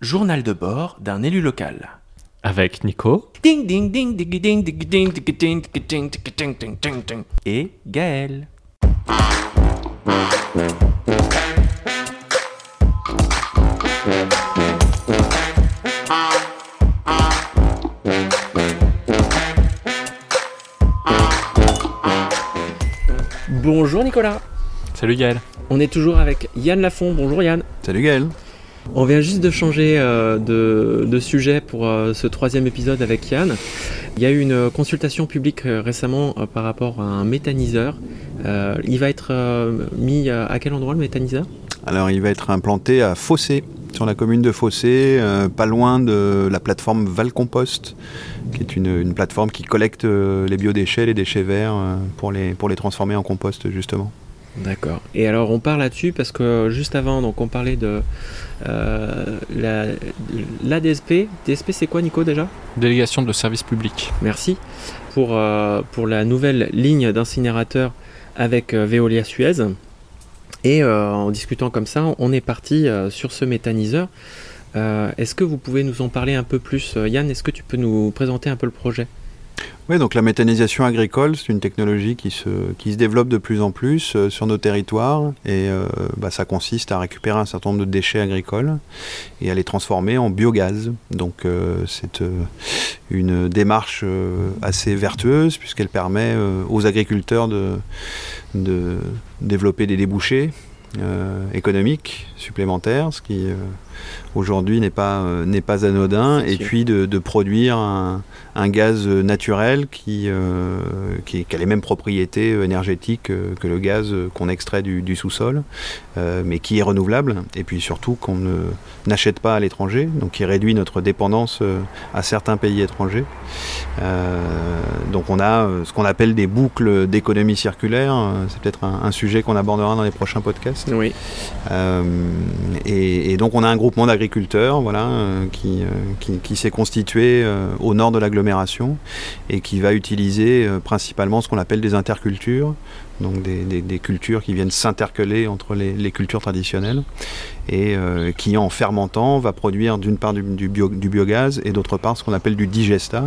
Journal de bord d'un élu local. Avec Nico Ding ding ding ding ding ding ding ding ding ding ding ding ding ding et Gaël. Bonjour Nicolas. Salut Gaël. On est toujours avec Yann Lafont. Bonjour Yann. Salut Gaël. On vient juste de changer euh, de, sujet pour euh, ce troisième épisode avec Yann. Il y a eu une consultation publique euh, récemment par rapport à un méthaniseur. Il va être mis à, quel endroit le méthaniseur? Alors il va être implanté à Fossé, sur la commune de Fossé, pas loin de la plateforme Valcompost, qui est une, plateforme qui collecte les biodéchets, les déchets verts, pour, les, pour les transformer en compost justement. D'accord. Et alors on part là-dessus parce que juste avant, donc on parlait de euh, la, la DSP. DSP c'est quoi Nico déjà? Délégation de service public. Merci. Pour, euh, pour la nouvelle ligne d'incinérateur avec euh, Veolia Suez. Et en discutant comme ça, on est parti sur ce méthaniseur. Est-ce que vous pouvez nous en parler un peu plus Yann, est-ce que tu peux nous présenter un peu le projet? Oui, donc la méthanisation agricole, c'est une technologie qui se, qui se développe de plus en plus euh, sur nos territoires et euh, bah, ça consiste à récupérer un certain nombre de déchets agricoles et à les transformer en biogaz. Donc euh, c'est une démarche assez vertueuse puisqu'elle permet aux agriculteurs de développer des débouchés euh, économiques supplémentaires, ce qui euh, aujourd'hui n'est pas, euh, n'est pas anodin, et sûr. puis de, de produire un, un gaz naturel qui, euh, qui, qui a les mêmes propriétés énergétiques que le gaz qu'on extrait du, du sous-sol, euh, mais qui est renouvelable, et puis surtout qu'on ne, n'achète pas à l'étranger, donc qui réduit notre dépendance à certains pays étrangers. Euh, donc on a euh, ce qu'on appelle des boucles d'économie circulaire, euh, c'est peut-être un, un sujet qu'on abordera dans les prochains podcasts. Oui. Et, et donc on a un groupement d'agriculteurs voilà, qui, qui, qui s'est constitué au nord de l'agglomération et qui va utiliser principalement ce qu'on appelle des intercultures, donc des, des- des cultures qui viennent s'intercaler entre les, les cultures traditionnelles et euh, qui en fermentant va produire d'une part du, du bio- du biogaz et d'autre part ce qu'on appelle du digesta,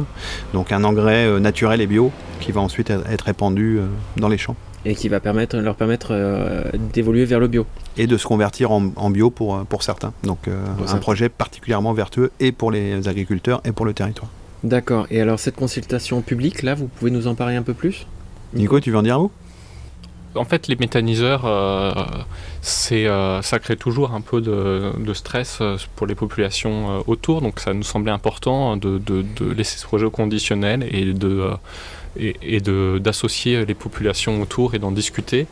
donc un engrais euh, naturel et bio qui va ensuite être répandu euh, dans les champs Et qui va permettre, leur permettre d'évoluer vers le bio. et de se convertir en, en bio pour, pour certains. Donc Pour un projet particulièrement vertueux et pour les agriculteurs et pour le territoire. D'accord. Et alors cette consultation publique, là, vous pouvez nous en parler un peu plus? Nico, tu veux en dire un mot? En fait, les méthaniseurs, euh, euh, ça crée toujours un peu de, stress euh, pour les populations autour, donc ça nous semblait important de, laisser ce projet au conditionnel et, de, et, d'associer les populations autour et d'en discuter,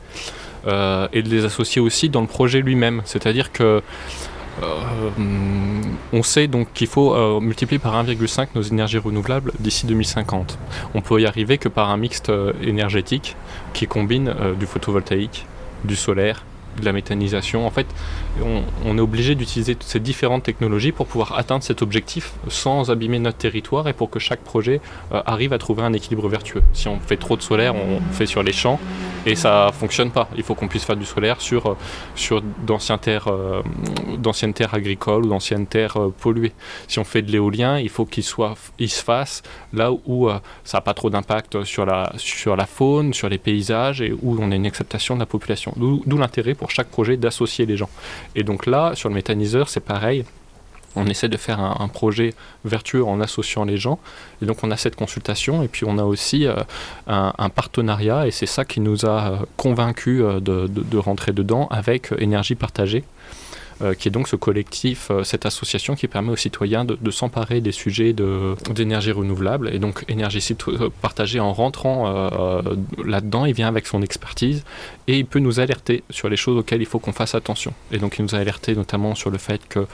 et de les associer aussi dans le projet lui-même. C'est-à-dire que on sait donc qu'il faut euh, multiplier par 1,5 nos énergies renouvelables d'ici 2050. On peut y arriver que par un mixte euh, énergétique qui combine euh, du photovoltaïque, du solaire, de la méthanisation. En fait, on, est obligé d'utiliser toutes ces différentes technologies pour pouvoir atteindre cet objectif sans abîmer notre territoire et pour que chaque projet euh, arrive à trouver un équilibre vertueux. Si on fait trop de solaire, on fait sur les champs et ça fonctionne pas. Il faut qu'on puisse faire du solaire sur, euh, sur d'anciennes terres, euh, terres agricoles ou d'anciennes terres polluées. Si on fait de l'éolien, il faut qu'il il se fasse là où ça n'a pas trop d'impact sur la, sur la faune, sur les paysages et où on a une acceptation de la population. D'où l'intérêt pour chaque projet d'associer les gens. Et donc là, sur le méthaniseur, c'est pareil. On essaie de faire un, projet vertueux en associant les gens. Et donc on a cette consultation et puis on a aussi euh, un, partenariat et c'est ça qui nous a euh, convaincus euh, de, de- rentrer dedans avec Énergie Partagée. Euh, qui est donc ce collectif, euh, cette association qui permet aux citoyens de, de s'emparer des sujets de- d'énergie renouvelable. Et donc énergie euh, partagée en rentrant là-dedans, il vient avec son expertise et il peut nous alerter sur les choses auxquelles il faut qu'on fasse attention. Et donc il nous a alerté notamment sur le fait que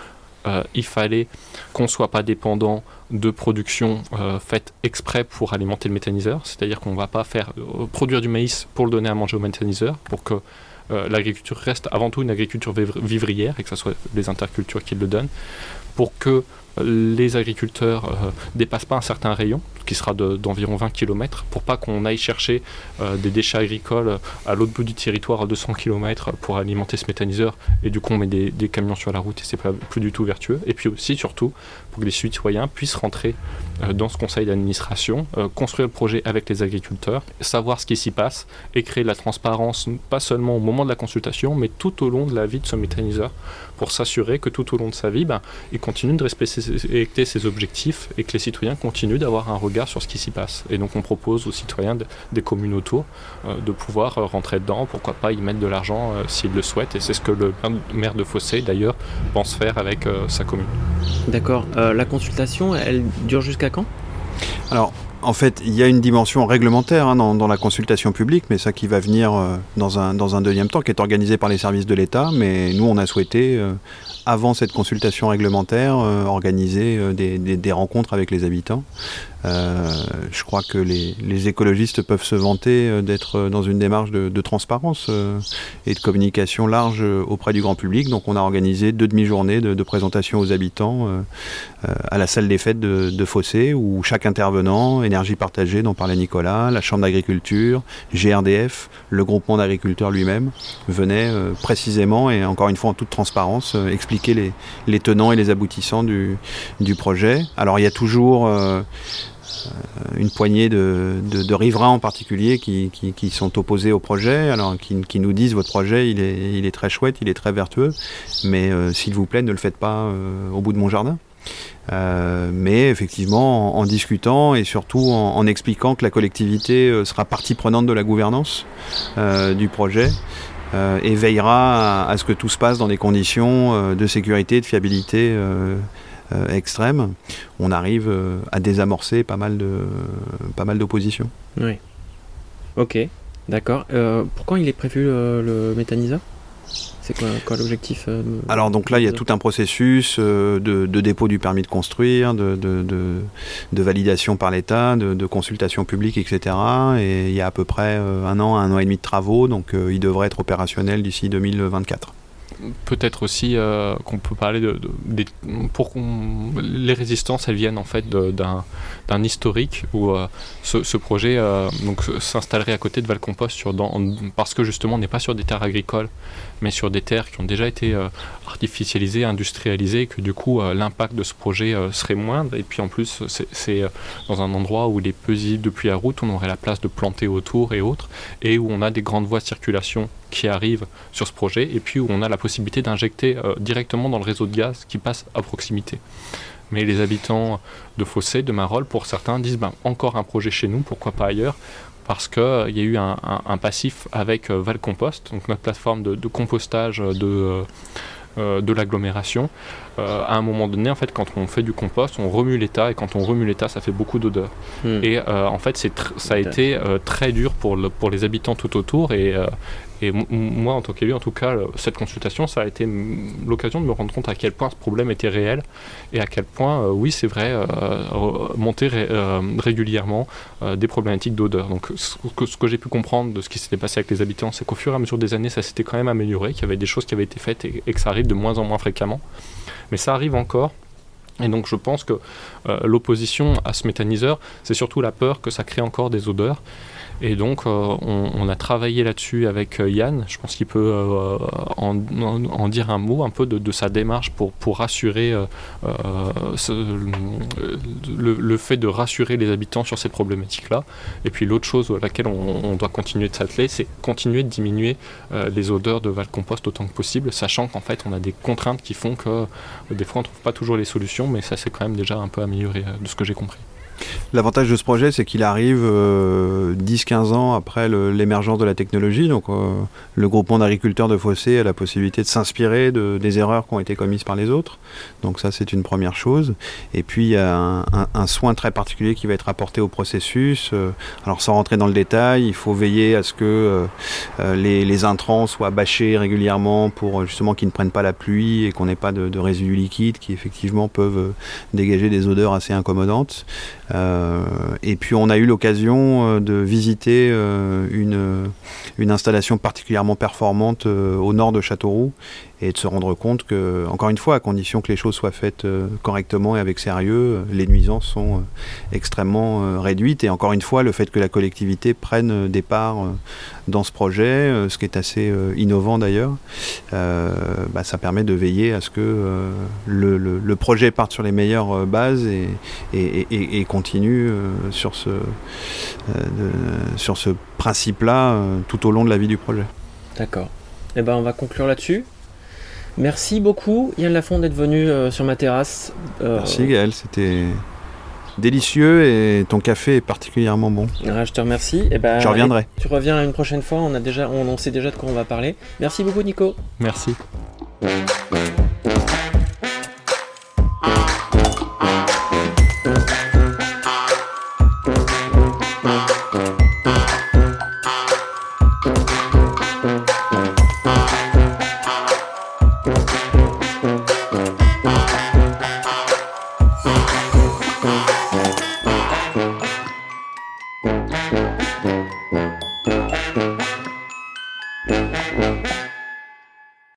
euh, il fallait qu'on ne soit pas dépendant de production euh, faite exprès pour alimenter le méthaniseur, c'est-à-dire qu'on ne va pas faire produire du maïs pour le donner à manger au méthaniseur, pour que euh, l'agriculture reste avant tout une agriculture vivr- vivrière et que ce soit les intercultures qui le donnent, pour que les agriculteurs ne dépassent pas un certain rayon, qui sera d'environ 20 km, pour pas qu'on aille chercher des déchets agricoles à l'autre bout du territoire à 200 km pour alimenter ce méthaniseur, et du coup on met des, camions sur la route et c'est pas plus du tout vertueux. Et puis aussi, surtout, pour que les citoyens puissent rentrer dans ce conseil d'administration, construire le projet avec les agriculteurs, savoir ce qui s'y passe et créer la transparence, pas seulement au moment de la consultation, mais tout au long de la vie de ce méthaniseur, pour s'assurer que tout au long de sa vie, ben, il continue de respecter ses objectifs et que les citoyens continuent d'avoir un regard sur ce qui s'y passe. Et donc on propose aux citoyens des communes autour euh, de pouvoir euh, rentrer dedans, pourquoi pas y mettre de l'argent euh, s'ils le souhaitent. Et c'est ce que le maire de Fossé, d'ailleurs, pense faire avec sa commune. D'accord. la consultation, elle dure jusqu'à quand? Alors, en fait, il y a une dimension réglementaire hein, dans, la consultation publique, mais ça qui va venir dans, un, dans un deuxième temps, qui est organisé par les services de l'État. Mais nous, on a souhaité avant cette consultation réglementaire, euh, organiser euh, des, rencontres avec les habitants. Euh, je crois que les, écologistes peuvent se vanter d'être dans une démarche de, transparence et de communication large auprès du grand public. Donc on a organisé deux demi-journées de, présentation aux habitants à la salle des fêtes de, de, Fossé, où chaque intervenant, énergie partagée dont parlait Nicolas, la Chambre d'agriculture, GRDF, le groupement d'agriculteurs lui-même, venait précisément et encore une fois en toute transparence expliquer les, tenants et les aboutissants du, projet. Alors il y a toujours euh, euh, une poignée de, riverains en particulier qui, sont opposés au projet, alors qui, nous disent votre projet il est, très chouette, il est très vertueux, mais euh, s'il vous plaît ne le faites pas au bout de mon jardin. Mais effectivement, en, discutant et surtout en, expliquant que la collectivité sera partie prenante de la gouvernance du projet, euh, et veillera à, ce que tout se passe dans des conditions euh, de sécurité, de fiabilité euh, extrêmes. On arrive à désamorcer pas mal de pas mal d'oppositions. Oui. Ok, d'accord. pourquoi il est prévu le méthaniseur? C'est quoi, l'objectif euh, Alors donc là, il y a tout un processus euh, de, dépôt du permis de construire, de, validation par l'État, de, consultation publique, etc. Et il y a à peu près euh, un an, un an et demi de travaux, donc il devrait être opérationnel d'ici 2024 peut-être aussi euh, qu'on peut parler de, pour les résistances elles viennent en fait d'un historique où euh, ce, projet euh, donc s'installerait à côté de Valcompost sur parce que justement on n'est pas sur des terres agricoles mais sur des terres qui ont déjà été artificialisées, industrialisées et que du coup l'impact de ce projet serait moindre. Et puis en plus c'est dans un endroit où il est visible depuis la route, on aurait la place de planter autour et autres et où on a des grandes voies de circulation qui arrivent sur ce projet et puis où on a la possibilité d'injecter euh, directement dans le réseau de gaz qui passe à proximité. Mais les habitants de Fossé, de Marolles, pour certains, disent ben, encore un projet chez nous, pourquoi pas ailleurs? Parce qu'il euh, y a eu un, passif avec euh, Valcompost, donc notre plateforme de, compostage de, de l'agglomération. à un moment donné, en fait, quand on fait du compost, on remue l'état, et quand on remue l'état, ça fait beaucoup d'odeur. Hmm. Et en fait, ça a été très dur pour, le, pour les habitants tout autour, et, et moi, en tant qu'élu, en tout cas, cette consultation, ça a été l'occasion de me rendre compte à quel point ce problème était réel et à quel point, euh, oui, c'est vrai, euh, monter euh, régulièrement des problématiques d'odeur. Donc, ce que j'ai pu comprendre de ce qui s'était passé avec les habitants, c'est qu'au fur et à mesure des années, ça s'était quand même amélioré, qu'il y avait des choses qui avaient été faites et, que ça arrive de moins en moins fréquemment. Mais ça arrive encore. Et donc je pense que l'opposition à ce méthaniseur, c'est surtout la peur que ça crée encore des odeurs. Et donc, euh, on, a travaillé là-dessus avec euh, Yann. Je pense qu'il peut euh, en, dire un mot un peu de, sa démarche pour, pour rassurer le, fait de rassurer les habitants sur ces problématiques-là. Et puis l'autre chose à laquelle on, doit continuer de s'atteler, c'est continuer de diminuer les odeurs de Valcompost autant que possible, sachant qu'en fait, on a des contraintes qui font que des fois, on ne trouve pas toujours les solutions, mais ça, c'est quand même déjà un peu amélioré de ce que j'ai compris. L'avantage de ce projet, c'est qu'il arrive 10-15 euh, ans après l'émergence de la technologie. Donc, euh, le groupement d'agriculteurs de Fossé a la possibilité de s'inspirer de, des erreurs qui ont été commises par les autres. Donc, ça, c'est une première chose. Et puis, il y a un, soin très particulier qui va être apporté au processus. Euh, alors, sans rentrer dans le détail, il faut veiller à ce que les, intrants soient bâchés régulièrement pour justement qu'ils ne prennent pas la pluie et qu'on n'ait pas de, de résidus liquides qui, effectivement, peuvent dégager des odeurs assez incommodantes. Euh, et puis on a eu l'occasion euh, de visiter euh, une, une installation particulièrement performante au nord de Châteauroux et de se rendre compte que, encore une fois, à condition que les choses soient faites euh, correctement et avec sérieux, les nuisances sont extrêmement réduites. Et encore une fois, le fait que la collectivité prenne des parts dans ce projet, ce qui est assez innovant d'ailleurs, bah, ça permet de veiller à ce que le, projet parte sur les meilleures bases et, continue sur ce, sur ce principe-là tout au long de la vie du projet. D'accord. Eh ben, on va conclure là-dessus. Merci beaucoup Yann Lafond d'être venu euh, sur ma terrasse. Euh, Merci Gaël, c'était délicieux et ton café est particulièrement bon. Ah, je te remercie. Et eh ben, je reviendrai. Tu reviens une prochaine fois, on, a déjà, on sait déjà de quoi on va parler. Merci beaucoup Nico. Merci.